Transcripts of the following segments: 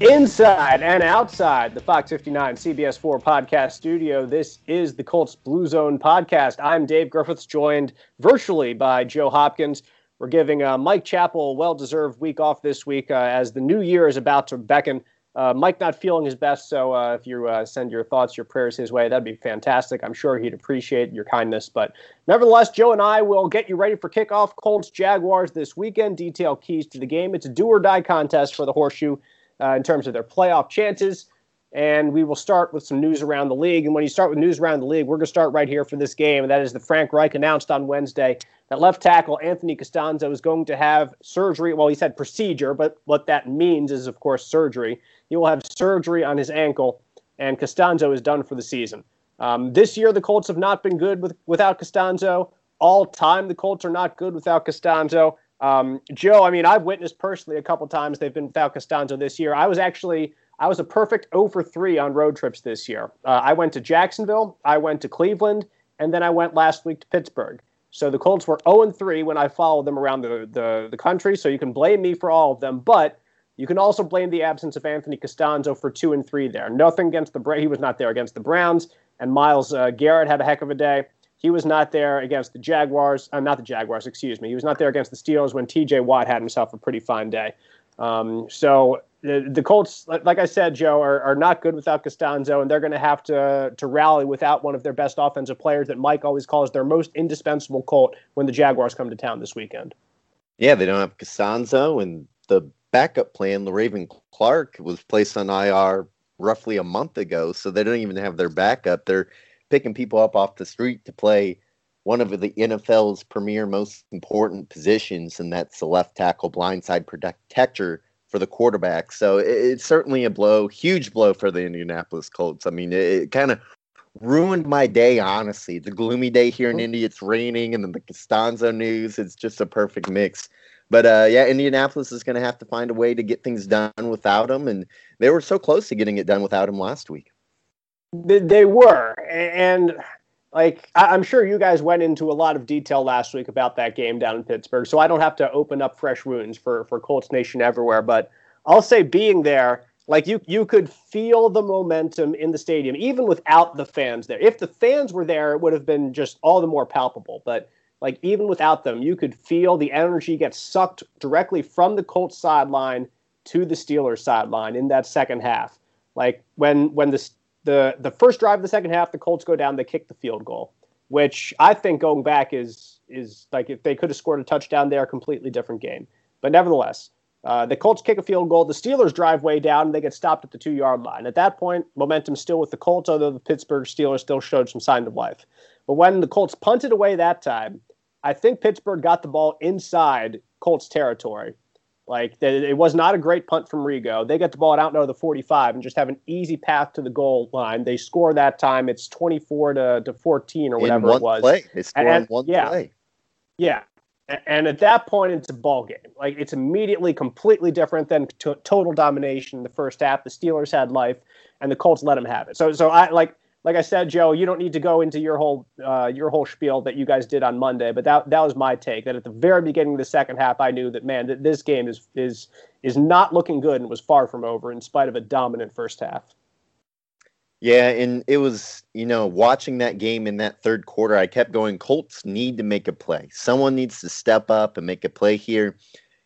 Inside and outside the Fox 59 CBS 4 podcast studio, this is the Colts Blue Zone podcast. I'm Dave Griffiths, joined virtually by Joe Hopkins. We're giving uh, Mike Chappell a well deserved week off this week uh, as the new year is about to beckon. Uh, Mike not feeling his best, so uh, if you uh, send your thoughts, your prayers his way, that'd be fantastic. I'm sure he'd appreciate your kindness. But nevertheless, Joe and I will get you ready for kickoff. Colts Jaguars this weekend. Detail keys to the game. It's a do or die contest for the Horseshoe uh, in terms of their playoff chances. And we will start with some news around the league. And when you start with news around the league, we're going to start right here for this game. And that is that Frank Reich announced on Wednesday that left tackle Anthony Castonzo is going to have surgery. Well, he said procedure, but what that means is, of course, surgery. He will have surgery on his ankle, and Castonzo is done for the season. Um, this year, the Colts have not been good with, without Castonzo. All time, the Colts are not good without Castonzo. Um, Joe, I mean, I've witnessed personally a couple times they've been without Castonzo this year. I was actually I was a perfect 0 for 3 on road trips this year. Uh, I went to Jacksonville, I went to Cleveland, and then I went last week to Pittsburgh. So the Colts were 0 3 when I followed them around the, the, the country. So you can blame me for all of them, but you can also blame the absence of Anthony Castonzo for two and three there. Nothing against the Browns. he was not there against the Browns, and Myles uh, Garrett had a heck of a day. He was not there against the Jaguars. Uh, not the Jaguars, excuse me. He was not there against the Steelers when T.J. Watt had himself a pretty fine day. Um, so the, the Colts, like I said, Joe, are, are not good without Castonzo, and they're going to have to to rally without one of their best offensive players that Mike always calls their most indispensable Colt when the Jaguars come to town this weekend. Yeah, they don't have Castonzo, and the backup plan, Le'Raven Clark, was placed on IR roughly a month ago, so they don't even have their backup. They're picking people up off the street to play one of the NFL's premier, most important positions, and that's the left tackle blindside protector for the quarterback. So it's certainly a blow, huge blow for the Indianapolis Colts. I mean, it, it kind of ruined my day, honestly. The gloomy day here in Indy, it's raining, and then the Castonzo news, it's just a perfect mix. But uh, yeah, Indianapolis is going to have to find a way to get things done without him, and they were so close to getting it done without him last week. They were, and like I'm sure you guys went into a lot of detail last week about that game down in Pittsburgh, so I don't have to open up fresh wounds for for Colts Nation everywhere. But I'll say, being there, like you you could feel the momentum in the stadium, even without the fans there. If the fans were there, it would have been just all the more palpable. But like even without them, you could feel the energy get sucked directly from the Colts sideline to the Steelers sideline in that second half. Like when when the the the first drive of the second half, the Colts go down, they kick the field goal, which I think going back is is like if they could have scored a touchdown there, completely different game. But nevertheless, uh, the Colts kick a field goal. The Steelers drive way down, and they get stopped at the two yard line. At that point, momentum still with the Colts, although the Pittsburgh Steelers still showed some sign of life. But when the Colts punted away that time, I think Pittsburgh got the ball inside Colts territory like it was not a great punt from Rigo. They get the ball out know the 45 and just have an easy path to the goal line. They score that time. It's 24 to, to 14 or whatever it was. Play. They score and, one yeah, play. Yeah. And at that point, it's a ball game. Like it's immediately completely different than t- total domination in the first half. The Steelers had life, and the Colts let them have it. So, so I like like I said, Joe, you don't need to go into your whole uh, your whole spiel that you guys did on Monday, but that that was my take. That at the very beginning of the second half, I knew that man, that this game is is is not looking good and was far from over in spite of a dominant first half. Yeah, and it was you know watching that game in that third quarter, I kept going. Colts need to make a play. Someone needs to step up and make a play here,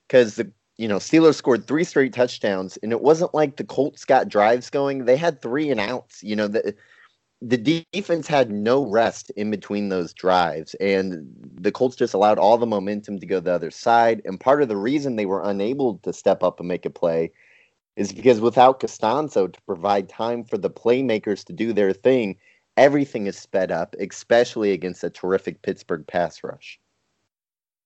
because the you know, Steelers scored three straight touchdowns, and it wasn't like the Colts got drives going. They had three and outs. You know, the, the defense had no rest in between those drives, and the Colts just allowed all the momentum to go the other side. And part of the reason they were unable to step up and make a play is because without Castonzo to provide time for the playmakers to do their thing, everything is sped up, especially against a terrific Pittsburgh pass rush.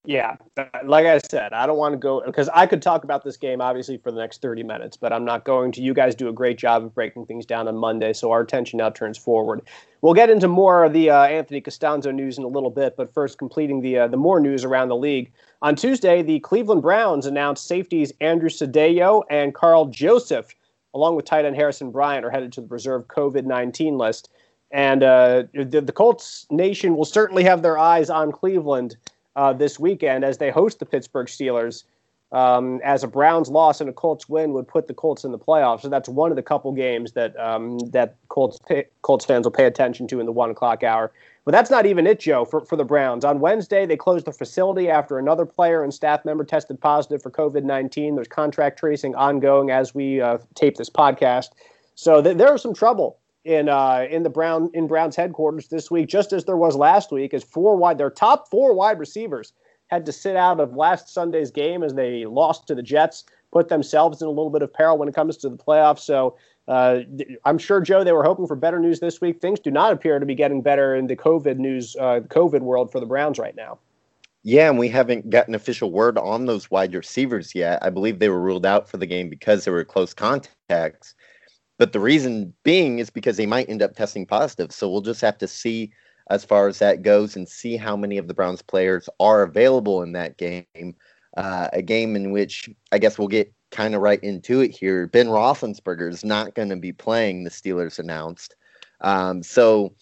Yeah, like I said, I don't want to go because I could talk about this game obviously for the next 30 minutes, but I'm not going to. You guys do a great job of breaking things down on Monday, so our attention now turns forward. We'll get into more of the uh, Anthony Castonzo news in a little bit, but first, completing the uh, the more news around the league. On Tuesday, the Cleveland Browns announced safeties Andrew Sendejo and Karl Joseph, along with tight end Harrison Bryant, are headed to the reserve COVID 19 list. And uh, the, the Colts nation will certainly have their eyes on Cleveland uh, this weekend as they host the Pittsburgh Steelers. um, as a Browns loss and a Colts win would put the Colts in the playoffs. So that's one of the couple games that um, that Colts pay, Colts fans will pay attention to in the one o'clock hour. But that's not even it, Joe, for, for the Browns. On Wednesday, they closed the facility after another player and staff member tested positive for COVID 19. There's contract tracing ongoing as we uh, tape this podcast. So th- there some trouble in uh, in the Brown in Browns headquarters this week, just as there was last week, as four wide their top four wide receivers had to sit out of last Sunday's game as they lost to the Jets, put themselves in a little bit of peril when it comes to the playoffs. So uh, I'm sure, Joe, they were hoping for better news this week. Things do not appear to be getting better in the COVID news, uh, COVID world for the Browns right now. Yeah, and we haven't gotten official word on those wide receivers yet. I believe they were ruled out for the game because they were close contacts. But the reason being is because they might end up testing positive. So we'll just have to see as far as that goes and see how many of the Browns players are available in that game. Uh, a game in which I guess we'll get kind of right into it here. Ben Roethlisberger is not going to be playing. The Steelers announced, um, so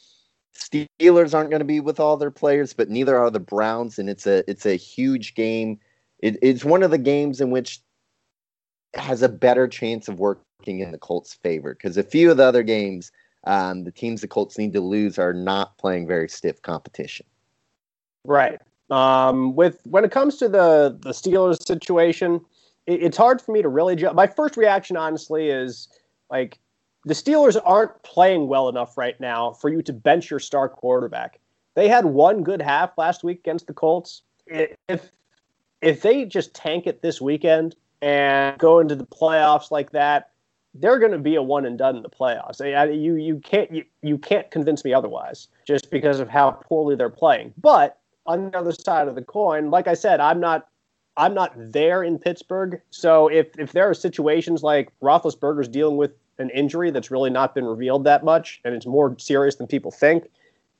Steelers aren't going to be with all their players, but neither are the Browns, and it's a it's a huge game. It, it's one of the games in which has a better chance of working in the Colts' favor because a few of the other games um, the teams the Colts need to lose are not playing very stiff competition. Right. Um, with when it comes to the the Steelers situation, it, it's hard for me to really. Ju- My first reaction, honestly, is like the Steelers aren't playing well enough right now for you to bench your star quarterback. They had one good half last week against the Colts. If if they just tank it this weekend and go into the playoffs like that, they're going to be a one and done in the playoffs. You you can't you, you can't convince me otherwise just because of how poorly they're playing. But on the other side of the coin, like I said, I'm not I'm not there in Pittsburgh. So if if there are situations like Roethlisberger's dealing with an injury that's really not been revealed that much, and it's more serious than people think,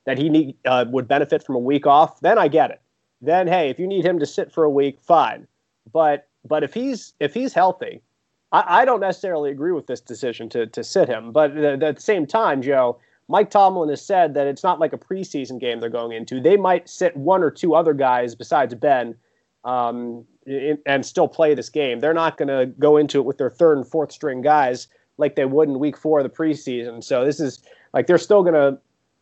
that he need uh, would benefit from a week off, then I get it. Then hey, if you need him to sit for a week, fine. But but if he's if he's healthy I, I don't necessarily agree with this decision to to sit him, but at the same time, Joe, Mike Tomlin has said that it's not like a preseason game they're going into. They might sit one or two other guys besides Ben um, in, and still play this game. They're not going to go into it with their third and fourth string guys like they would in week four of the preseason. So this is like they're still going to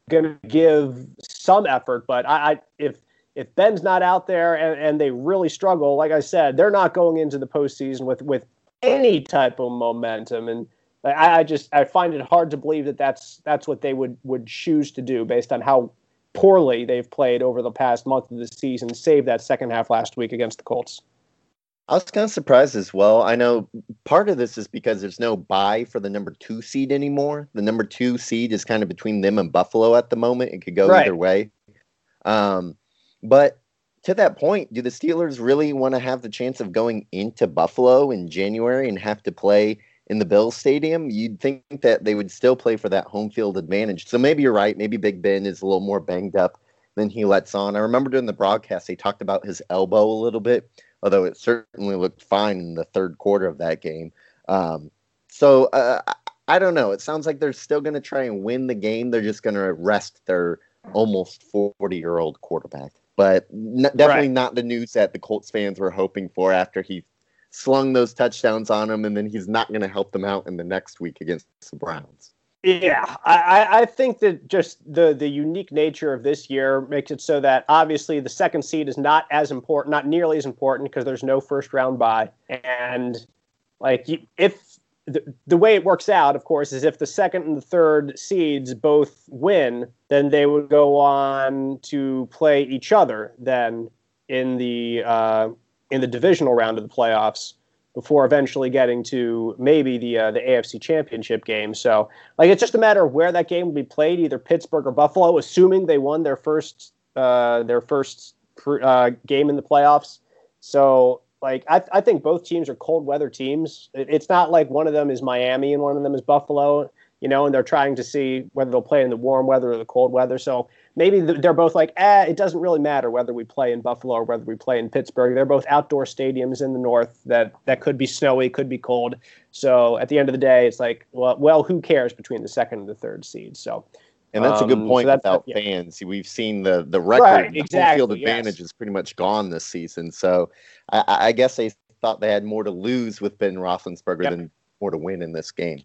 going to give some effort, but I, I if if Ben's not out there and, and they really struggle, like I said, they're not going into the postseason with with any type of momentum. And I, I just I find it hard to believe that that's that's what they would would choose to do based on how poorly they've played over the past month of the season, save that second half last week against the Colts. I was kind of surprised as well. I know part of this is because there's no bye for the number two seed anymore. The number two seed is kind of between them and Buffalo at the moment. It could go right. either way. Um, but to that point, do the Steelers really want to have the chance of going into Buffalo in January and have to play in the Bills Stadium? You'd think that they would still play for that home field advantage. So maybe you're right. Maybe Big Ben is a little more banged up than he lets on. I remember during the broadcast, they talked about his elbow a little bit, although it certainly looked fine in the third quarter of that game. Um, so uh, I don't know. It sounds like they're still going to try and win the game. They're just going to rest their almost 40 year old quarterback but n- definitely right. not the news that the Colts fans were hoping for after he slung those touchdowns on them, and then he's not going to help them out in the next week against the Browns. Yeah, I, I think that just the the unique nature of this year makes it so that obviously the second seed is not as important, not nearly as important because there's no first round bye, and like if the, the way it works out, of course, is if the second and the third seeds both win, then they would go on to play each other then in the uh, in the divisional round of the playoffs before eventually getting to maybe the uh, the AFC Championship game. So, like, it's just a matter of where that game will be played, either Pittsburgh or Buffalo, assuming they won their first uh, their first uh, game in the playoffs. So like I, I think both teams are cold weather teams. It, it's not like one of them is Miami and one of them is Buffalo, you know, and they're trying to see whether they'll play in the warm weather or the cold weather. So maybe they're both like, eh, it doesn't really matter whether we play in Buffalo or whether we play in Pittsburgh. They're both outdoor stadiums in the north that that could be snowy, could be cold. So at the end of the day, it's like, well, well, who cares between the second and the third seed? So and that's a good um, point so without yeah. fans. We've seen the the record right, exactly, field advantage yes. is pretty much gone this season. So I, I, guess they thought they had more to lose with Ben Roethlisberger yep. than more to win in this game.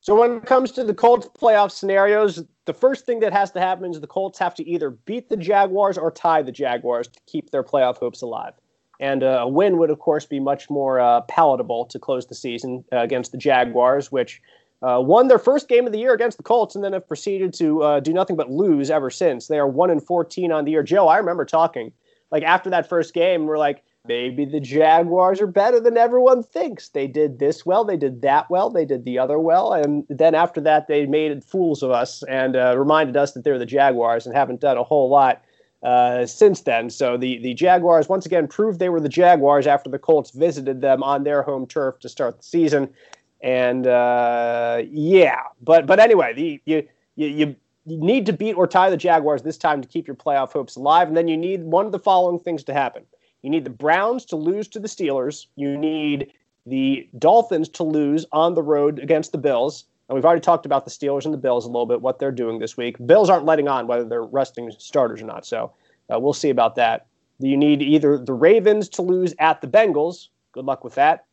So when it comes to the Colts playoff scenarios, the first thing that has to happen is the Colts have to either beat the Jaguars or tie the Jaguars to keep their playoff hopes alive. And uh, a win would, of course, be much more uh, palatable to close the season uh, against the Jaguars, which uh, won their first game of the year against the Colts and then have proceeded to uh, do nothing but lose ever since. They are one and fourteen on the year. Joe, I remember talking like after that first game, we're like, maybe the Jaguars are better than everyone thinks. They did this well, they did that well, they did the other well, and then after that, they made fools of us and uh, reminded us that they're the Jaguars and haven't done a whole lot uh, since then. So the the Jaguars once again proved they were the Jaguars after the Colts visited them on their home turf to start the season. And uh, yeah, but but anyway, the you you. you need to beat or tie the Jaguars this time to keep your playoff hopes alive. And then you need one of the following things to happen. You need the Browns to lose to the Steelers. You need the Dolphins to lose on the road against the Bills. And we've already talked about the Steelers and the Bills a little bit, what they're doing this week. Bills aren't letting on whether they're resting starters or not. So uh, we'll see about that. You need either the Ravens to lose at the Bengals. Good luck with that.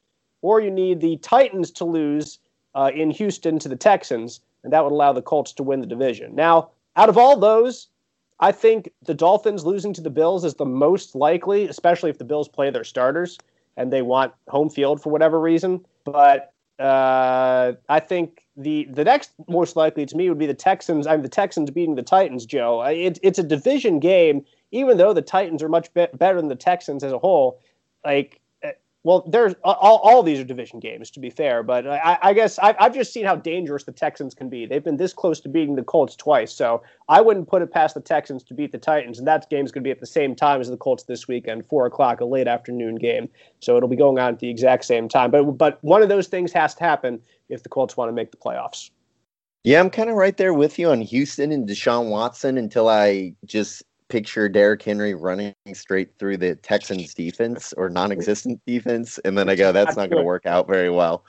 Or you need the Titans to lose uh, in Houston to the Texans. And that would allow the Colts to win the division. Now, out of all those, I think the Dolphins losing to the Bills is the most likely, especially if the Bills play their starters and they want home field for whatever reason. But uh, I think the the next most likely to me would be the Texans. I mean, the Texans beating the Titans. Joe, it, it's a division game. Even though the Titans are much be- better than the Texans as a whole, like well, there's all, all these are division games to be fair, but I, I guess I've, I've, just seen how dangerous the Texans can be. They've been this close to beating the Colts twice, so I wouldn't put it past the Texans to beat the Titans. And that game's going to be at the same time as the Colts this weekend, four o'clock, a late afternoon game. So it'll be going on at the exact same time. But but one of those things has to happen if the Colts want to make the playoffs. Yeah, I'm kind of right there with you on Houston and Deshaun Watson until I just picture Derrick Henry running straight through the Texans defense or non-existent defense, and then I go, that's not going to work out very well.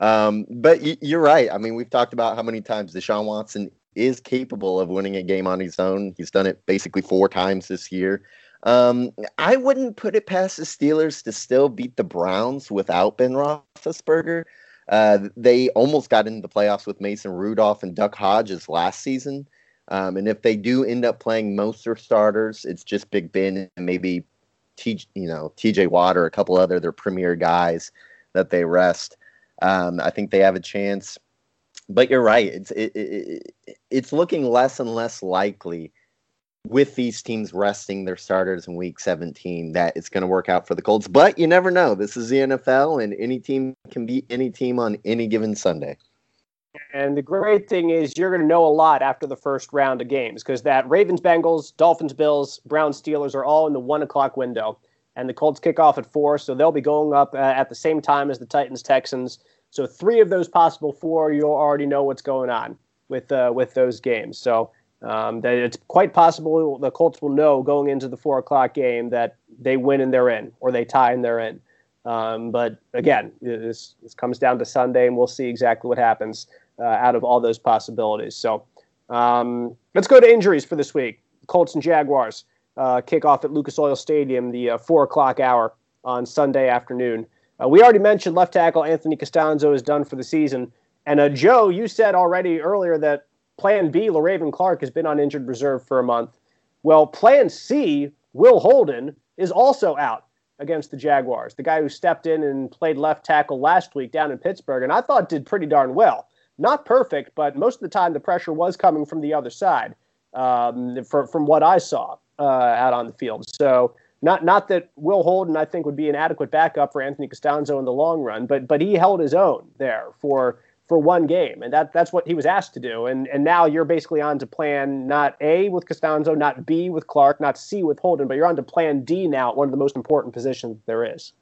Um, but y- you're right. I mean, we've talked about how many times Deshaun Watson is capable of winning a game on his own. He's done it basically four times this year. Um, I wouldn't put it past the Steelers to still beat the Browns without Ben Roethlisberger. Uh, they almost got into the playoffs with Mason Rudolph and Duck Hodges last season. Um, and if they do end up playing most their starters, it's just Big Ben and maybe T, you know, TJ Watt or a couple other their premier guys that they rest. Um, I think they have a chance. But you're right; it's it, it, it's looking less and less likely with these teams resting their starters in Week 17 that it's going to work out for the Colts. But you never know. This is the NFL, and any team can beat any team on any given Sunday. And the great thing is you're going to know a lot after the first round of games because that Ravens, Bengals, Dolphins, Bills, Browns, Steelers are all in the one o'clock window, and the Colts kick off at four, so they'll be going up uh, at the same time as the Titans, Texans. So three of those possible four, you'll already know what's going on with uh, with those games. So um, that it's quite possible the Colts will know going into the four o'clock game that they win and they're in, or they tie and they're in. Um, but again, this, this comes down to Sunday, and we'll see exactly what happens uh, out of all those possibilities. So um, let's go to injuries for this week. Colts and Jaguars uh, kick off at Lucas Oil Stadium, the uh, four o'clock hour on Sunday afternoon. Uh, we already mentioned left tackle Anthony Castonzo is done for the season. And uh, Joe, you said already earlier that Plan B, Le'Raven Clark, has been on injured reserve for a month. Well, Plan C, Will Holden, is also out against the Jaguars. The guy who stepped in and played left tackle last week down in Pittsburgh, and I thought did pretty darn well not perfect, but most of the time the pressure was coming from the other side, um, from what I saw uh, out on the field. So not not that Will Holden I think would be an adequate backup for Anthony Castonzo in the long run, but but he held his own there for for one game, and that that's what he was asked to do. And and now you're basically on to plan not A with Castonzo, not B with Clark, not C with Holden, but you're on to plan D now at one of the most important positions there is.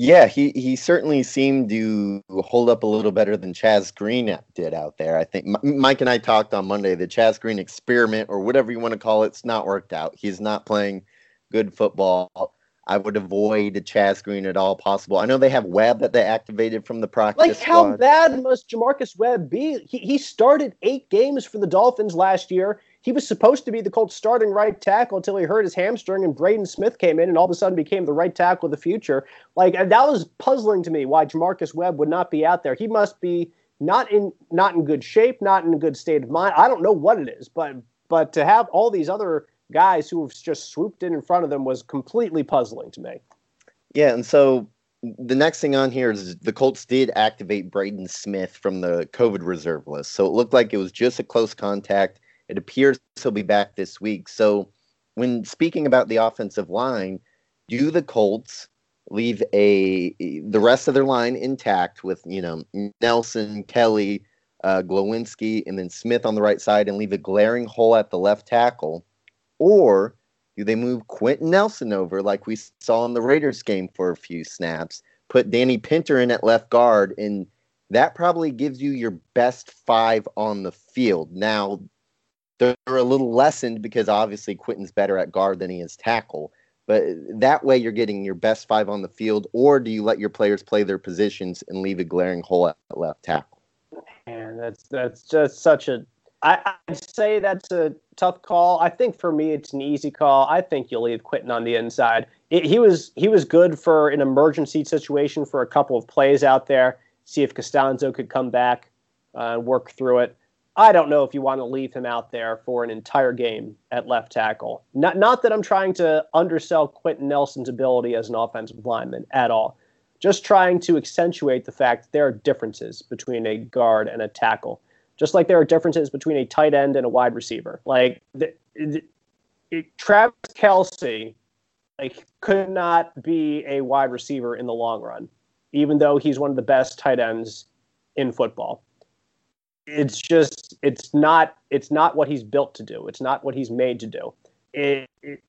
Yeah, he, he certainly seemed to hold up a little better than Chaz Green did out there. I think Mike and I talked on Monday. The Chaz Green experiment, or whatever you want to call it, it's not worked out. He's not playing good football. I would avoid Chaz Green at all possible. I know they have Webb that they activated from the practice. Like, how bad must J'Marcus Webb be? He, he started eight games for the Dolphins last year. he was supposed to be the Colts starting right tackle until he hurt his hamstring and Braden Smith came in and all of a sudden became the right tackle of the future. Like that was puzzling to me why J'Marcus Webb would not be out there. He must be not in not in good shape, not in a good state of mind. I don't know what it is, but but to have all these other guys who have just swooped in in front of them was completely puzzling to me. Yeah, and so the next thing on here is the Colts did activate Braden Smith from the COVID reserve list. So it looked like it was just a close contact. It appears he'll be back this week. So when speaking about the offensive line, do the Colts leave a the rest of their line intact with you know Nelson, Kelly, uh, Glowinski, and then Smith on the right side, and leave a glaring hole at the left tackle, or do they move Quenton Nelson over like we saw in the Raiders game for a few snaps? Put Danny Pinter in at left guard, and that probably gives you your best five on the field. Now, they're a little lessened because obviously Quenton's better at guard than he is tackle. But that way, you're getting your best five on the field, or do you let your players play their positions and leave a glaring hole at left tackle? And that's that's just such a. I, I'd say that's a tough call. I think for me, it's an easy call. I think you'll leave Quenton on the inside. It, he was he was good for an emergency situation for a couple of plays out there. See if Castonzo could come back uh, and work through it. I don't know if you want to leave him out there for an entire game at left tackle. Not not that I'm trying to undersell Quenton Nelson's ability as an offensive lineman at all. Just trying to accentuate the fact that there are differences between a guard and a tackle. Just like there are differences between a tight end and a wide receiver. Like the, the, it, Travis Kelce, like could not be a wide receiver in the long run, even though he's one of the best tight ends in football it's just it's not it's not what he's built to do. It's not what he's made to do. It, it,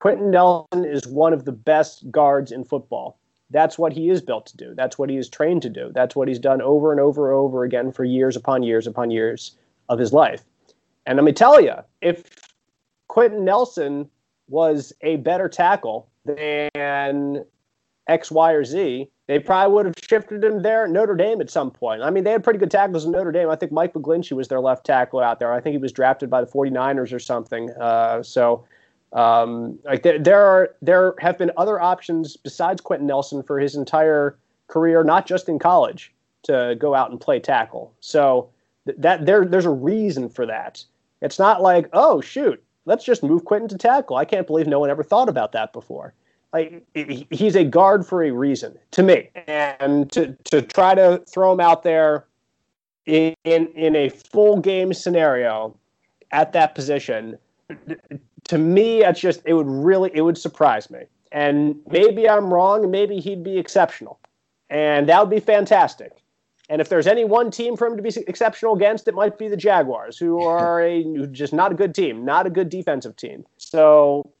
Quenton Nelson is one of the best guards in football. That's what he is built to do. That's what he is trained to do. That's what he's done over and over and over again for years upon years upon years of his life. And let me tell you, if Quenton Nelson was a better tackle than X, Y, or Z, they probably would have shifted him there at Notre Dame at some point. I mean, they had pretty good tackles in Notre Dame. I think Mike McGlinchey was their left tackle out there. I think he was drafted by the 49ers or something. Uh, so, um, like there, there are there have been other options besides Quenton Nelson for his entire career, not just in college, to go out and play tackle. So th- that there there's a reason for that. It's not like oh shoot, let's just move Quenton to tackle. I can't believe no one ever thought about that before like he's a guard for a reason to me, and to to try to throw him out there in in a full game scenario at that position, to me, it's just it would really it would surprise me. And maybe I'm wrong, maybe he'd be exceptional, and that would be fantastic. And if there's any one team for him to be exceptional against, it might be the Jaguars, who are a just not a good team, not a good defensive team. So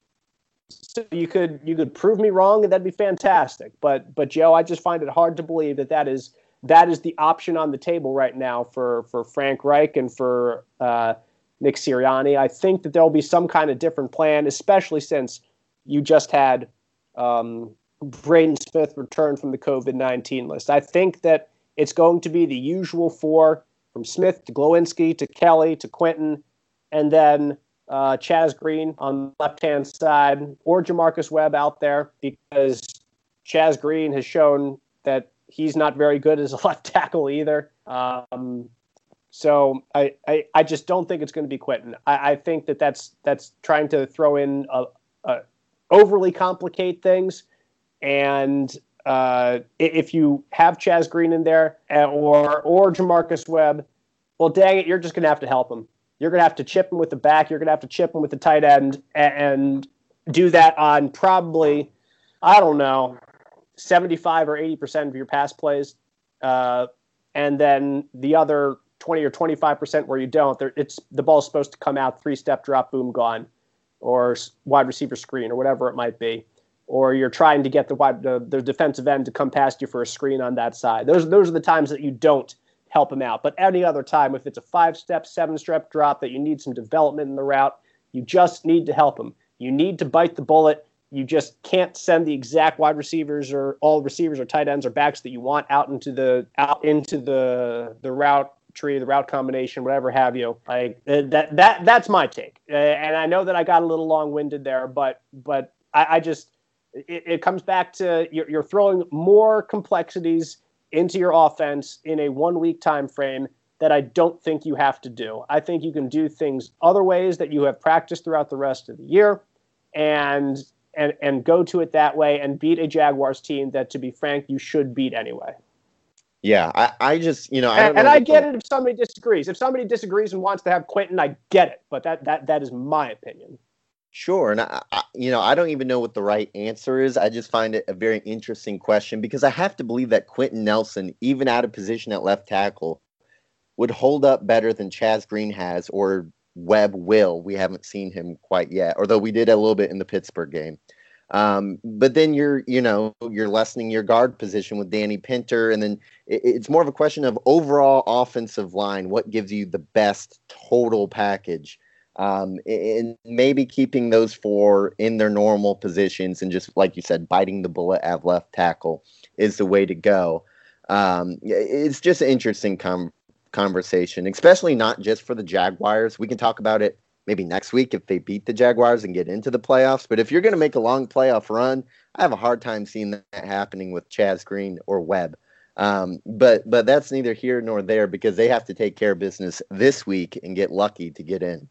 so you could you could prove me wrong and that'd be fantastic but but joe i just find it hard to believe that that is that is the option on the table right now for for frank reich and for uh, nick sirianni i think that there'll be some kind of different plan especially since you just had um, braden smith return from the covid-19 list i think that it's going to be the usual four from smith to glowinski to kelly to quenton and then uh, Chaz Green on the left hand side or J'Marcus Webb out there because Chaz Green has shown that he's not very good as a left tackle either. Um, so I, I, I, just don't think it's going to be Quenton. I, I, think that that's that's trying to throw in a, a overly complicate things. And uh, if you have Chaz Green in there uh, or or J'Marcus Webb, well, dang it, you're just going to have to help him you're going to have to chip him with the back. You're going to have to chip him with the tight end and do that on probably, I don't know, 75 or 80% of your pass plays. Uh, and then the other 20 or 25% where you don't, it's the ball's supposed to come out, three step drop, boom, gone, or wide receiver screen or whatever it might be. Or you're trying to get the wide, the, the defensive end to come past you for a screen on that side. Those, those are the times that you don't – help him out. But any other time, if it's a five step, seven step drop that you need some development in the route, you just need to help him. You need to bite the bullet. You just can't send the exact wide receivers or all receivers or tight ends or backs that you want out into the out into the the route tree, the route combination, whatever have you. Like uh, that that that's my take. Uh, and I know that I got a little long winded there, but but I, I just it, it, comes back to you're, you're throwing more complexities into your offense in a one week time frame that I don't think you have to do. I think you can do things other ways that you have practiced throughout the rest of the year and and and go to it that way and beat a Jaguars team that to be frank you should beat anyway. Yeah, I, I just you know I and, and I get it if somebody disagrees. If somebody disagrees and wants to have Quenton, I get it. But that that that is my opinion. Sure, and I, I, you know I don't even know what the right answer is. I just find it a very interesting question because I have to believe that Quenton Nelson, even out of position at left tackle, would hold up better than Chaz Green has or Webb will. We haven't seen him quite yet, although we did a little bit in the Pittsburgh game. Um, but then you're, you know, you're lessening your guard position with Danny Pinter, and then it, it's more of a question of overall offensive line. What gives you the best total package? Um, and maybe keeping those four in their normal positions and just like you said, biting the bullet at left tackle is the way to go. Um, it's just an interesting com- conversation, especially not just for the Jaguars. We can talk about it maybe next week if they beat the Jaguars and get into the playoffs. But if you're going to make a long playoff run, I have a hard time seeing that happening with Chaz Green or Webb. Um, but but that's neither here nor there because they have to take care of business this week and get lucky to get in.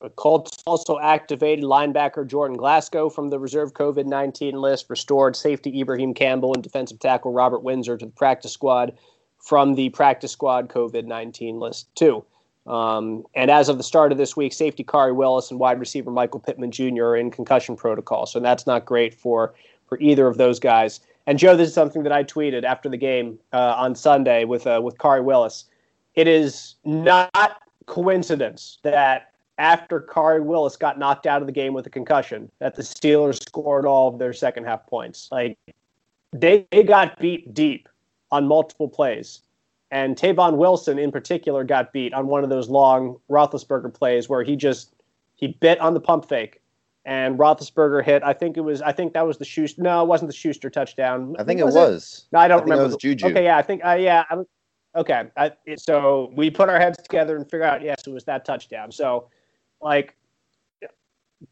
The Colts also activated linebacker Jordan Glasgow from the reserve COVID 19 list, restored safety Ibrahim Campbell and defensive tackle Robert Windsor to the practice squad from the practice squad COVID 19 list, too. Um, and as of the start of this week, safety Khari Willis and wide receiver Michael Pittman Jr. are in concussion protocol. So that's not great for, for either of those guys. And Joe, this is something that I tweeted after the game uh, on Sunday with uh, with Khari Willis. It is not coincidence that after Khari Willis got knocked out of the game with a concussion, that the Steelers scored all of their second half points. Like they, they got beat deep on multiple plays. And Tavon Wilson in particular got beat on one of those long Roethlisberger plays where he just he bit on the pump fake, and Roethlisberger hit. I think it was. I think that was the Schuster. No, it wasn't the Schuster touchdown. I think was it was. It? No, I don't I remember. It was Juju. Okay, yeah, I think. Uh, yeah, I, okay. I, so we put our heads together and figure out. Yes, it was that touchdown. So, like,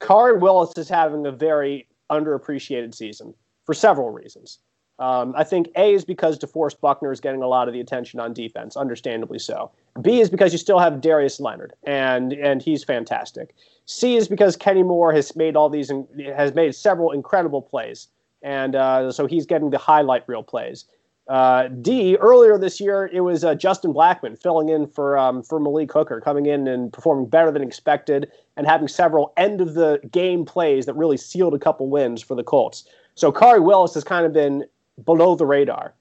Khari Willis is having a very underappreciated season for several reasons. Um, I think A is because DeForest Buckner is getting a lot of the attention on defense, understandably so. B is because you still have Darius Leonard, and and he's fantastic. C is because Kenny Moore has made all these has made several incredible plays, and uh, so he's getting the highlight reel plays. Uh, D earlier this year it was uh, Justin Blackmon filling in for um, for Malik Hooker, coming in and performing better than expected, and having several end of the game plays that really sealed a couple wins for the Colts. So Khari Willis has kind of been below the radar.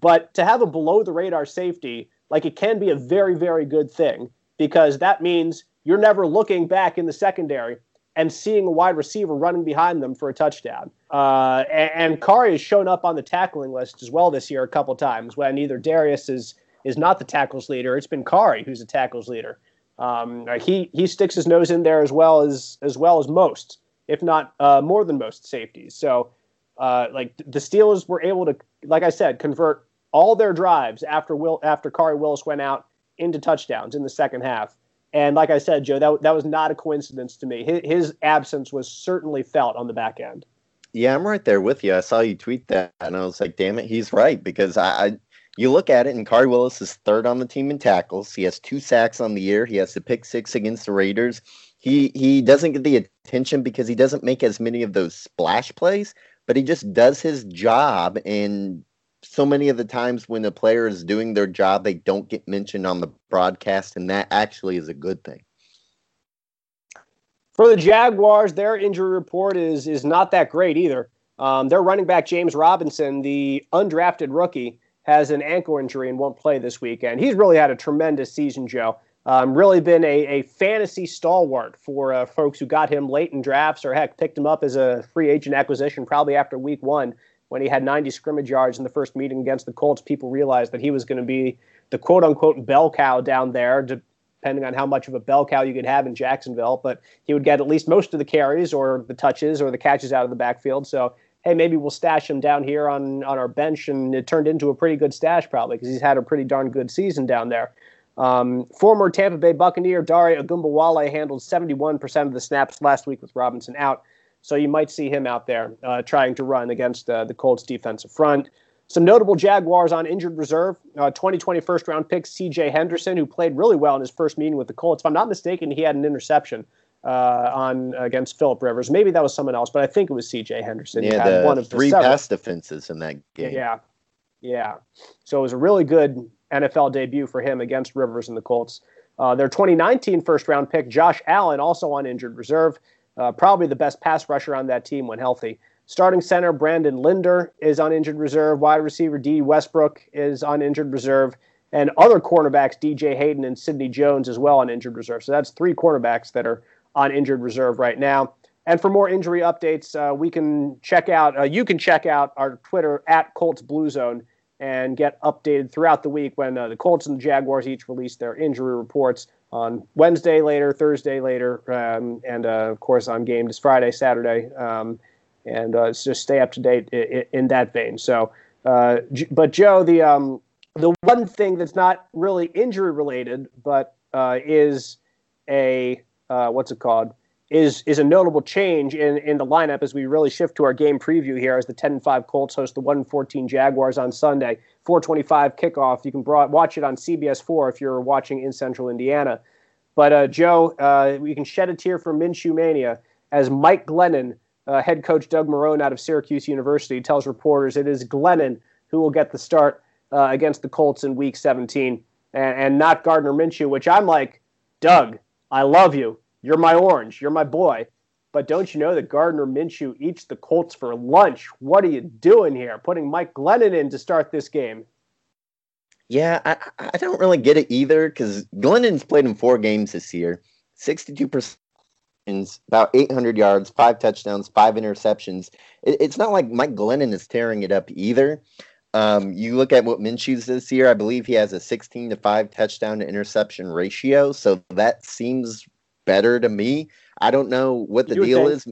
But to have a below the radar safety, like it can be a very, very good thing because that means you're never looking back in the secondary and seeing a wide receiver running behind them for a touchdown. Uh, and, and Khari has shown up on the tackling list as well this year a couple times when either Darius is is not the tackles leader, it's been Khari who's the tackles leader. Um, he he sticks his nose in there as well as as well as most, if not uh, more than most safeties. So uh, like the Steelers were able to, like I said, convert all their drives after Will after Khari Willis went out into touchdowns in the second half. And like I said, Joe, that that was not a coincidence to me. His, his absence was certainly felt on the back end. Yeah, I'm right there with you. I saw you tweet that, and I was like, "Damn it, he's right." Because I, I you look at it, and Khari Willis is third on the team in tackles. He has two sacks on the year. He has the pick six against the Raiders. He he doesn't get the attention because he doesn't make as many of those splash plays, but he just does his job. And so many of the times when a player is doing their job, they don't get mentioned on the broadcast, and that actually is a good thing. For the Jaguars, their injury report is is not that great either. Um, their running back James Robinson, the undrafted rookie, has an ankle injury and won't play this weekend. He's really had a tremendous season, Joe. Um, really been a, a fantasy stalwart for uh, folks who got him late in drafts or heck picked him up as a free agent acquisition probably after week one when he had 90 scrimmage yards in the first meeting against the Colts. People realized that he was going to be the quote unquote bell cow down there, depending on how much of a bell cow you could have in Jacksonville. But he would get at least most of the carries or the touches or the catches out of the backfield. So hey, maybe we'll stash him down here on on our bench, and it turned into a pretty good stash probably because he's had a pretty darn good season down there. Um, former Tampa Bay Buccaneer Dare Ogunbowale handled 71% of the snaps last week with Robinson out, so you might see him out there uh, trying to run against uh, the Colts defensive front. Some notable Jaguars on injured reserve. Uh, 2020 first round pick CJ Henderson, who played really well in his first meeting with the Colts. If I'm not mistaken, he had an interception uh, on against Philip Rivers. Maybe that was someone else, but I think it was C.J. Henderson. Yeah, the one of three the pass defenses in that game. Yeah, yeah. So it was a really good NFL debut for him against Rivers and the Colts. Uh, their 2019 first round pick, Josh Allen, also on injured reserve, uh, probably the best pass rusher on that team when healthy. Starting center Brandon Linder is on injured reserve. Wide receiver D Westbrook is on injured reserve and other cornerbacks, DJ Hayden and Sidney Jones, as well on injured reserve. So that's three cornerbacks that are on injured reserve right now. And for more injury updates, uh, we can check out. Uh, you can check out our Twitter at Colts Blue Zone and get updated throughout the week when uh, the Colts and the Jaguars each release their injury reports on Wednesday later, Thursday later, um, and uh, of course on game this Friday, Saturday, um, and uh, just stay up to date in, in that vein. So, uh, but Joe, the um, the one thing that's not really injury related, but is a uh, what's it called is is a notable change in in the lineup as we really shift to our game preview here as the 10 and 5 Colts host the 1 14 Jaguars on Sunday. 425 kickoff. You can broad, watch it on CBS 4 if you're watching in central Indiana. But uh, Joe uh, we can shed a tear for Minshew mania as Mike Glennon uh, head coach Doug Marrone out of Syracuse University tells reporters it is Glennon who will get the start uh, against the Colts in week 17 and, and not Gardner Minshew which I'm like Doug I love you. You're my orange. You're my boy. But don't you know that Gardner Minshew eats the Colts for lunch? What are you doing here? Putting Mike Glennon in to start this game. Yeah, I, I don't really get it either because Glennon's played in four games this year. 62% about 800 yards, five touchdowns, five interceptions. It, it's not like Mike Glennon is tearing it up either. Um, you look at what Minshew's this year, I believe he has a 16 to 5 touchdown to interception ratio. So that seems better to me. I don't know what the deal is.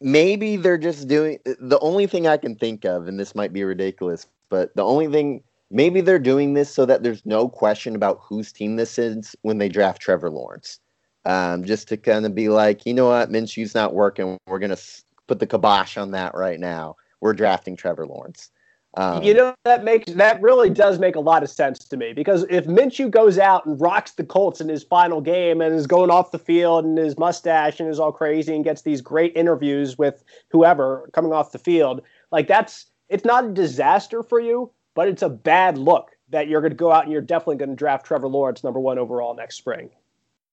Maybe they're just doing the only thing I can think of, and this might be ridiculous, but the only thing maybe they're doing this so that there's no question about whose team this is when they draft Trevor Lawrence. Um, just to kind of be like, you know what, Minshew's not working. We're going to put the kibosh on that right now. We're drafting Trevor Lawrence. Um, you know that makes that really does make a lot of sense to me because if Minshew goes out and rocks the Colts in his final game and is going off the field and his mustache and is all crazy and gets these great interviews with whoever coming off the field, like that's it's not a disaster for you, but it's a bad look that you're going to go out and you're definitely going to draft Trevor Lawrence number one overall next spring.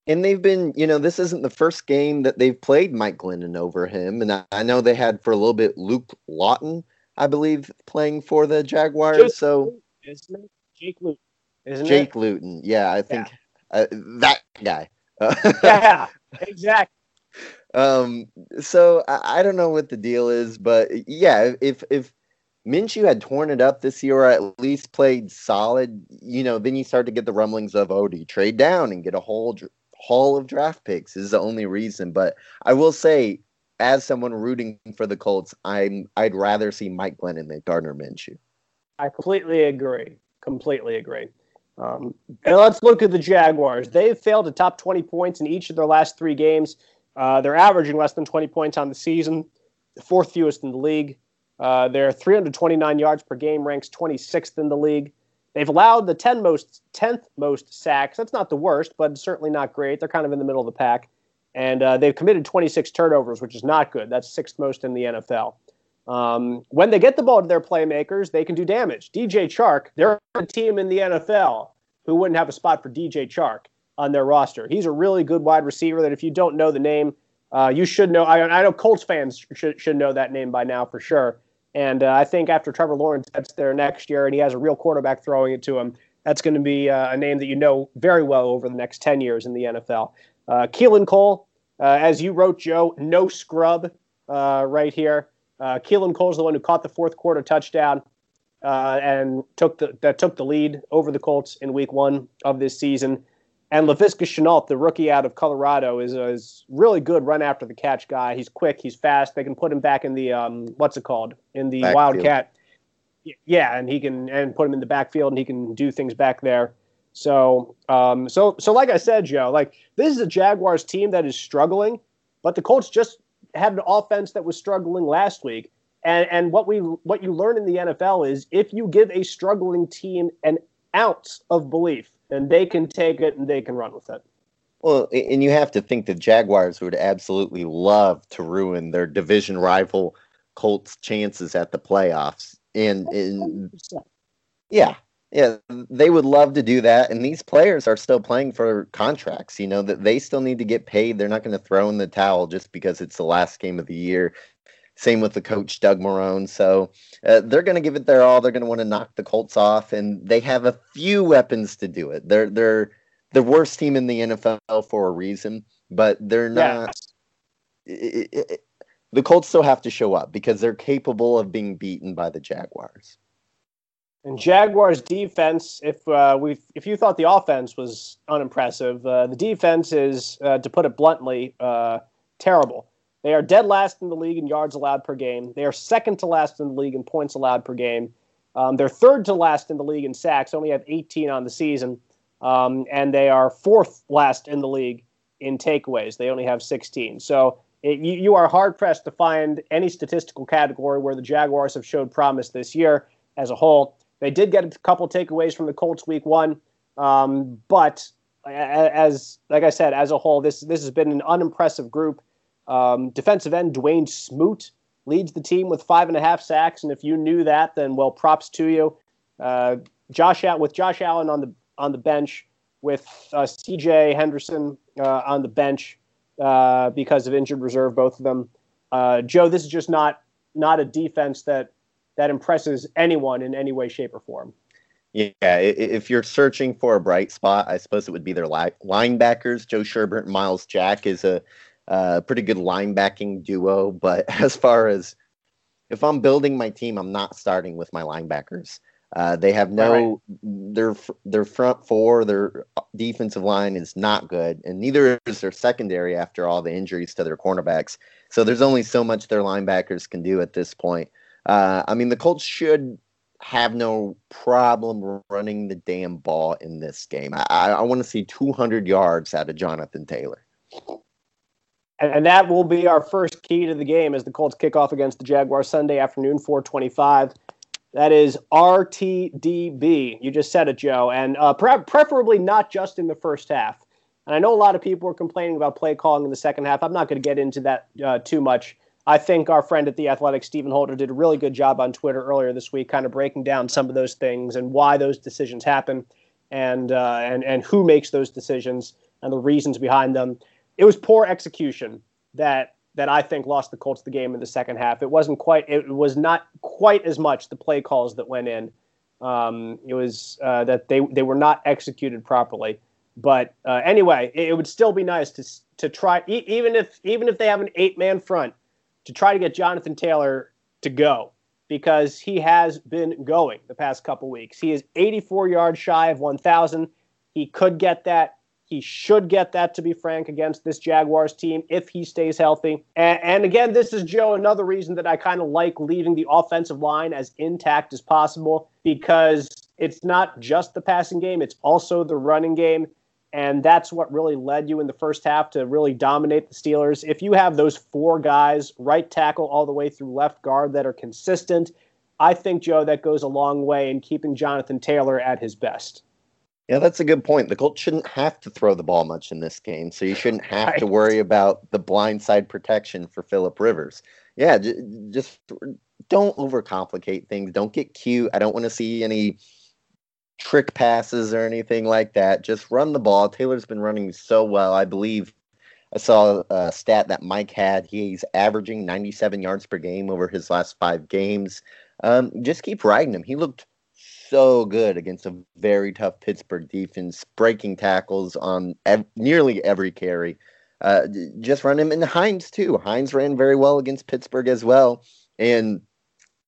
And they've been, you know, this isn't the first game that they've played Mike Glennon over him, and I, I know they had for a little bit Luke Lawton I believe, playing for the Jaguars. Jake, so isn't it? Jake Luton, isn't Jake it? Luton, yeah, I think yeah. Uh, that guy. yeah, exactly. Um, so I, I, don't know what the deal is, but yeah, if if Minshew had torn it up this year or at least played solid, you know, then you start to get the rumblings of, oh, do you trade down and get a whole haul of draft picks? Is the only reason. But I will say, as someone rooting for the Colts, I'm I'd rather see Mike Glennon than Gardner Minshew. I completely agree. Completely agree. Um, and let's look at the Jaguars. They've failed to top 20 points in each of their last three games. Uh, they're averaging less than 20 points on the season, the fourth fewest in the league. Uh, their 329 yards per game ranks 26th in the league. They've allowed the 10 most 10th most sacks. That's not the worst, but certainly not great. They're kind of in the middle of the pack and uh, they've committed 26 turnovers, which is not good. That's sixth most in the NFL. Um, when they get the ball to their playmakers, they can do damage. DJ Chark, they're a team in the NFL who wouldn't have a spot for DJ Chark on their roster. He's a really good wide receiver that if you don't know the name, uh, you should know. I, I, know Colts fans should, should know that name by now for sure. And uh, I think after Trevor Lawrence gets there next year and he has a real quarterback throwing it to him, that's going to be uh, a name that you know very well over the next 10 years in the NFL. Uh, Keelan Cole, uh, as you wrote, Joe, no scrub uh, right here. Uh, Keelan Cole's the one who caught the fourth quarter touchdown uh, and took the that took the lead over the Colts in Week One of this season. And Laviska Shenault, the rookie out of Colorado, is is really good run after the catch guy. He's quick, he's fast. They can put him back in the um, what's it called in the backfield. Wildcat. Yeah, and he can and put him in the backfield, and he can do things back there. So, um, so, so, like I said, Joe, like this is a Jaguars team that is struggling, but the Colts just had an offense that was struggling last week. And and what we what you learn in the NFL is if you give a struggling team an ounce of belief, then they can take it and they can run with it. Well, and you have to think the Jaguars would absolutely love to ruin their division rival Colts' chances at the playoffs. And, and yeah, yeah, they would love to do that. And these players are still playing for contracts. You know that they still need to get paid. They're not going to throw in the towel just because it's the last game of the year. Same with the coach Doug Marrone. So uh, they're going to give it their all. They're going to want to knock the Colts off, and they have a few weapons to do it. They're they're the worst team in the NFL for a reason, but they're not. Yeah. It, it, it, the Colts still have to show up because they're capable of being beaten by the Jaguars. And Jaguars defense, if uh, we if you thought the offense was unimpressive, uh, the defense is, uh, to put it bluntly, uh, terrible. They are dead last in the league in yards allowed per game. They are second to last in the league in points allowed per game. Um, they're third to last in the league in sacks, only have 18 on the season. Um, and they are fourth last in the league in takeaways. They only have 16. So it, you, you, are hard pressed to find any statistical category where the Jaguars have showed promise this year as a whole. They did get a couple takeaways from the Colts week one, um, but as like I said, as a whole, this this has been an unimpressive group. Um, defensive end Dawuane Smoot leads the team with five and a half sacks, and if you knew that, then well, props to you. Uh, Josh with Josh Allen on the on the bench, with uh, C.J. Henderson uh, on the bench uh, because of injured reserve, both of them. Uh, Joe, this is just not not a defense that that impresses anyone in any way, shape, or form. Yeah, if you're searching for a bright spot, I suppose it would be their li- linebackers. Joe Schobert and Myles Jack is a uh, pretty good linebacking duo. But as far as if I'm building my team, I'm not starting with my linebackers. Uh, they have no right. their their front four, their defensive line is not good, and neither is their secondary after all the injuries to their cornerbacks. So there's only so much their linebackers can do at this point. Uh, I mean, the Colts should have no problem running the damn ball in this game. I, I want to see 200 yards out of Jonathan Taylor and, that will be our first key to the game as the Colts kick off against the Jaguars Sunday afternoon, 425. That is RTDB. You just said it, Joe, and uh, pre- preferably not just in the first half. And I know a lot of people are complaining about play calling in the second half. I'm not going to get into that uh, too much. I think our friend at the Athletic, Stephen Holder, did a really good job on Twitter earlier this week, kind of breaking down some of those things and why those decisions happen, and uh, and and who makes those decisions and the reasons behind them it was poor execution that that I think lost the Colts the game in the second half. It wasn't quite. It was not quite as much the play calls that went in. Um, it was uh, that they they were not executed properly. But uh, anyway, it, it, would still be nice to to try e- even if even if they have an eight man front to try to get Jonathan Taylor to go because he has been going the past couple weeks. He is 84 yards shy of 1,000. He could get that he should get that, to be frank, against this Jaguars team if he stays healthy. And, and again, this is, Joe, another reason that I kind of like leaving the offensive line as intact as possible because it's not just the passing game, it's also the running game. And that's what really led you in the first half to really dominate the Steelers. If you have those four guys, right tackle all the way through left guard, that are consistent, I think, Joe, that goes a long way in keeping Jonathan Taylor at his best. Yeah, that's a good point. The Colts shouldn't have to throw the ball much in this game, so you shouldn't have right. to worry about the blindside protection for Philip Rivers. Yeah, j- just don't overcomplicate things. Don't get cute. I don't want to see any trick passes or anything like that. Just run the ball. Taylor's been running so well. I believe I saw a stat that Mike had. He's averaging 97 yards per game over his last five games. Um, just keep riding him. He looked so good against a very tough Pittsburgh defense, breaking tackles on ev- nearly every carry. Uh, just run him in Hines too. Hines ran very well against Pittsburgh as well. And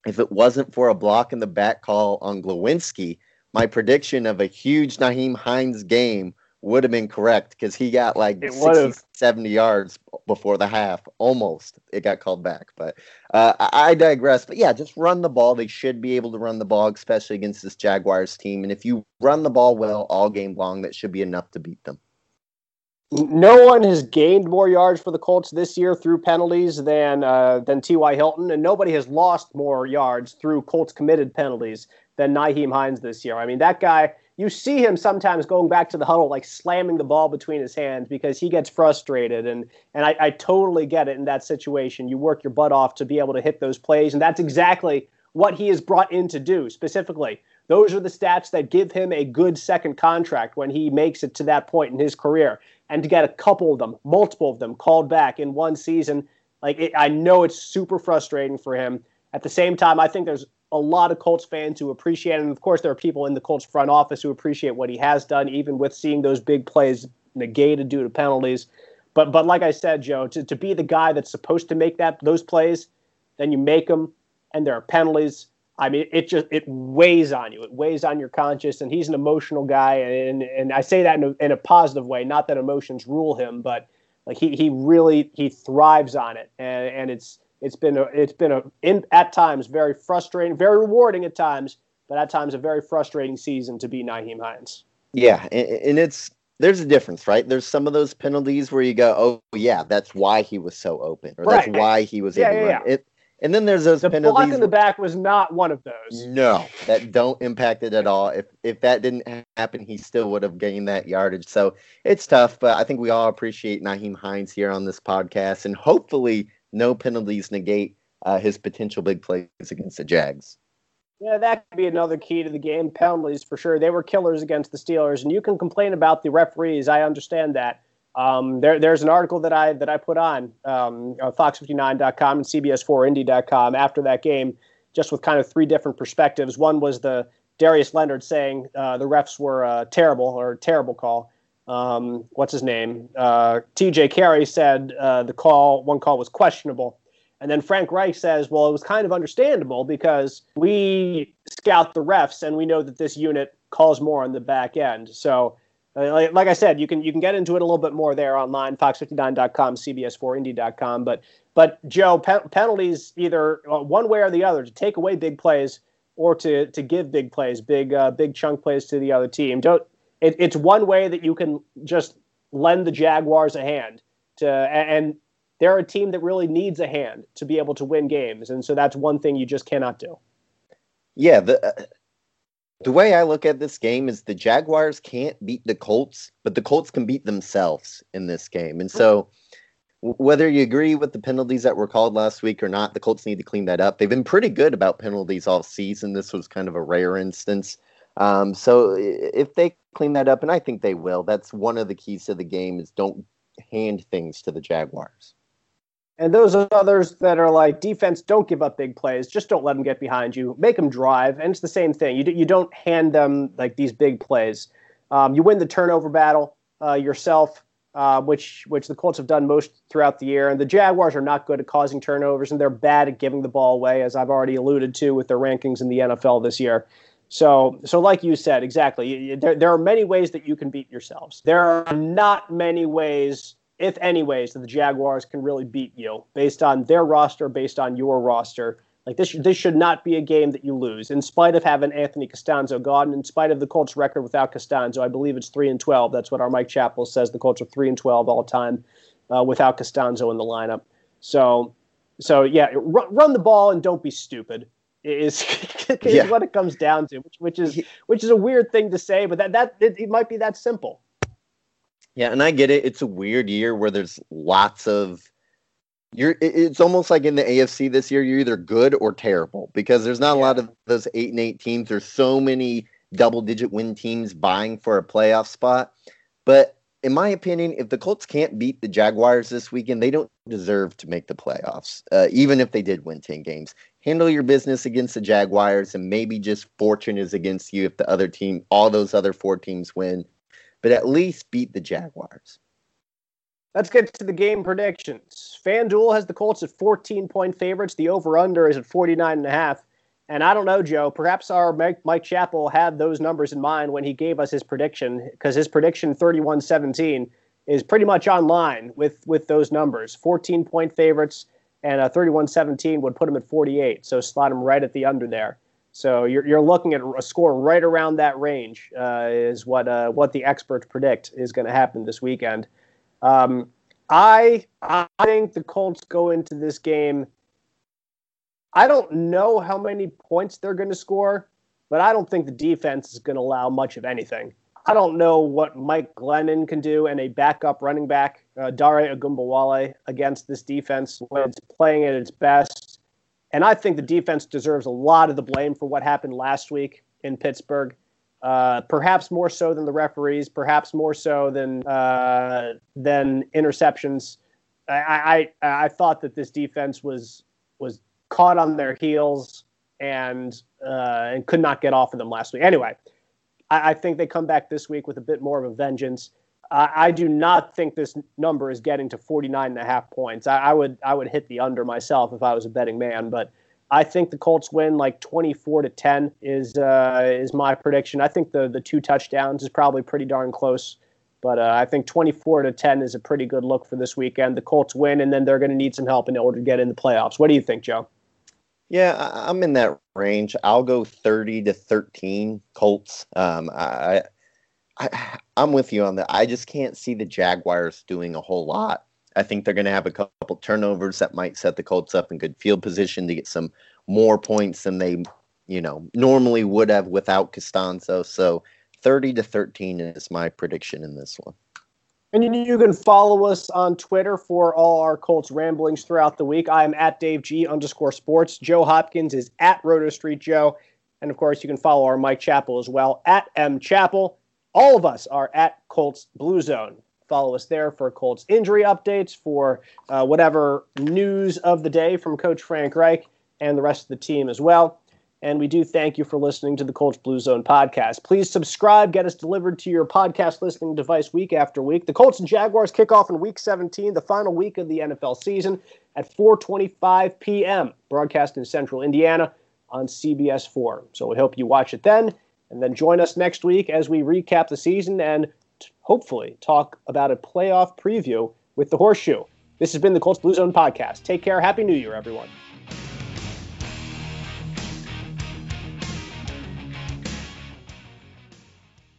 if it wasn't for a block in the back call on Glowinski, my prediction of a huge Nyheim Hines game would have been correct because he got like 60, 70 yards before the half. Almost. It got called back. But uh, I digress. But yeah, just run the ball. They should be able to run the ball, especially against this Jaguars team. And if you run the ball well all game long, that should be enough to beat them. No one has gained more yards for the Colts this year through penalties than uh, than T.Y. Hilton, and nobody has lost more yards through Colts committed penalties than Nyheim Hines this year. I mean, that guy you see him sometimes going back to the huddle, like slamming the ball between his hands because he gets frustrated. And and I, I totally get it in that situation. You work your butt off to be able to hit those plays, and that's exactly what he is brought in to do specifically. Those are the stats that give him a good second contract when he makes it to that point in his career. And to get a couple of them, multiple of them called back in one season, like it, I know it's super frustrating for him. At the same time, I think there's a lot of Colts fans who appreciate it. And of course, there are people in the Colts front office who appreciate what he has done, even with seeing those big plays negated due to penalties. But but like I said, Joe, to, to be the guy that's supposed to make that those plays, then you make them, and there are penalties. I mean, it just it weighs on you. It weighs on your conscience, and he's an emotional guy, and and I say that in a, in a positive way. Not that emotions rule him, but like he he really he thrives on it, and and it's it's been a, it's been a in, at times very frustrating, very rewarding at times, but at times a very frustrating season to be Nyheim Hines. Yeah, and, and it's there's a difference, right? There's some of those penalties where you go, oh yeah, that's why he was so open, or right. that's why he was yeah, able yeah, to yeah. it. And then there's those the penalties. block in the back was not one of those. No, that don't impact it at all. If if that didn't happen, he still would have gained that yardage. So it's tough, but I think we all appreciate Nyheim Hines here on this podcast, and hopefully no penalties negate uh, his potential big plays against the Jags. Yeah, that could be another key to the game. Penalties for sure. They were killers against the Steelers, and you can complain about the referees. I understand that. Um, there, there's an article that I that I put on um, Fox59.com and CBS4Indy.com after that game, just with kind of three different perspectives. One was the Darius Leonard saying uh, the refs were uh, terrible or terrible call um, what's his name? Uh, T.J. Carrie said uh, the call, one call was questionable. And then Frank Reich says, well, it was kind of understandable because we scout the refs and we know that this unit calls more on the back end. So, uh, like, like, I said, you can you can get into it a little bit more there online, fox59.com, cbs4indy.com. But but Joe, pe- penalties either uh, one way or the other to take away big plays or to to give big plays, big uh, big chunk plays to the other team. Don't it, it's one way that you can just lend the Jaguars a hand to, and they're a team that really needs a hand to be able to win games, and so that's one thing you just cannot do. Yeah, the uh, the way I look at this game is the Jaguars can't beat the Colts, but the Colts can beat themselves in this game, and so. Whether you agree with the penalties that were called last week or not, the Colts need to clean that up. They've been pretty good about penalties all season. This was kind of a rare instance. Um, so if they clean that up, and I think they will, that's one of the keys to the game is don't hand things to the Jaguars. And those others that are like defense, don't give up big plays. Just don't let them get behind you. Make them drive, and it's the same thing. You you don't hand them like these big plays. Um, you win the turnover battle uh, yourself, uh, which which the Colts have done most throughout the year. And the Jaguars are not good at causing turnovers, and they're bad at giving the ball away, as I've already alluded to with their rankings in the NFL this year. So, so like you said, exactly. There, there are many ways that you can beat yourselves. There are not many ways, if any ways, that the Jaguars can really beat you based on their roster, based on your roster. Like this, this should not be a game that you lose. In spite of having Anthony Castonzo gone, in spite of the Colts' record without Castonzo, I believe it's three and twelve. That's what our Mike Chappell says. The Colts are three and twelve all time uh, without Castonzo in the lineup. So, so yeah, run, run the ball and don't be stupid is, is yeah. what it comes down to, which, which is which is a weird thing to say, but that that it, it might be that simple. Yeah, and I get it. It's a weird year where there's lots of you're it's almost like in the AFC this year, you're either good or terrible because there's not yeah. a lot of those eight and eight teams. There's so many double digit win teams vying for a playoff spot. But in my opinion, if the Colts can't beat the Jaguars this weekend, they don't deserve to make the playoffs, uh, even if they did win 10 games. Handle your business against the Jaguars, and maybe just fortune is against you if the other team, all those other four teams win, but at least beat the Jaguars. Let's get to the game predictions. FanDuel has the Colts at 14 point favorites. The over under is at 49 and a half. And I don't know, Joe. Perhaps our Mike, Mike Chappell had those numbers in mind when he gave us his prediction, because his prediction 31 17 is pretty much on line with, with those numbers. 14 point favorites and a 31 17 would put him at 48. So slot him right at the under there. So you're, you're looking at a score right around that range, uh, is what, uh, what the experts predict is going to happen this weekend. Um, I, I think the Colts go into this game I don't know how many points they're going to score, but I don't think the defense is going to allow much of anything. I don't know what Mike Glennon can do and a backup running back, uh, Dare Ogunbowale, against this defense when it's playing at its best. And I think the defense deserves a lot of the blame for what happened last week in Pittsburgh. Uh, perhaps more so than the referees, perhaps more so than uh, than interceptions. I, I I thought that this defense was was caught on their heels and uh, and could not get off of them last week. Anyway, I, I think they come back this week with a bit more of a vengeance. Uh, I do not think this number is getting to 49 and a half points. I, I, would I would hit the under myself if I was a betting man, but I think the Colts win like 24 to 10 is uh, is my prediction. I think the the two touchdowns is probably pretty darn close. But uh, I think 24 to 10 is a pretty good look for this weekend. The Colts win, and then they're going to need some help in order to get in the playoffs. What do you think, Joe? Yeah, I'm in that range. I'll go 30 to 13 Colts. Um, I, I, I'm with you on that. I just can't see the Jaguars doing a whole lot. I think they're going to have a couple turnovers that might set the Colts up in good field position to get some more points than they, you know, normally would have without Castonzo. So 30 to 13 is my prediction in this one. And you can follow us on Twitter for all our Colts ramblings throughout the week. I am at Dave G underscore sports. Joe Hopkins is at Roto Street Joe. And of course, you can follow our Mike Chappell as well at M Chappell. All of us are at Colts Blue Zone. Follow us there for Colts injury updates, for uh, whatever news of the day from Coach Frank Reich and the rest of the team as well. And we do thank you for listening to the Colts Blue Zone podcast. Please subscribe, get us delivered to your podcast listening device week after week. The Colts and Jaguars kick off in week 17, the final week of the NFL season, at 4:25 p.m. broadcast in Central Indiana on CBS 4. So we hope you watch it then, and then join us next week as we recap the season and t- hopefully talk about a playoff preview with the Horseshoe. This has been the Colts Blue Zone podcast. Take care. Happy New Year, everyone.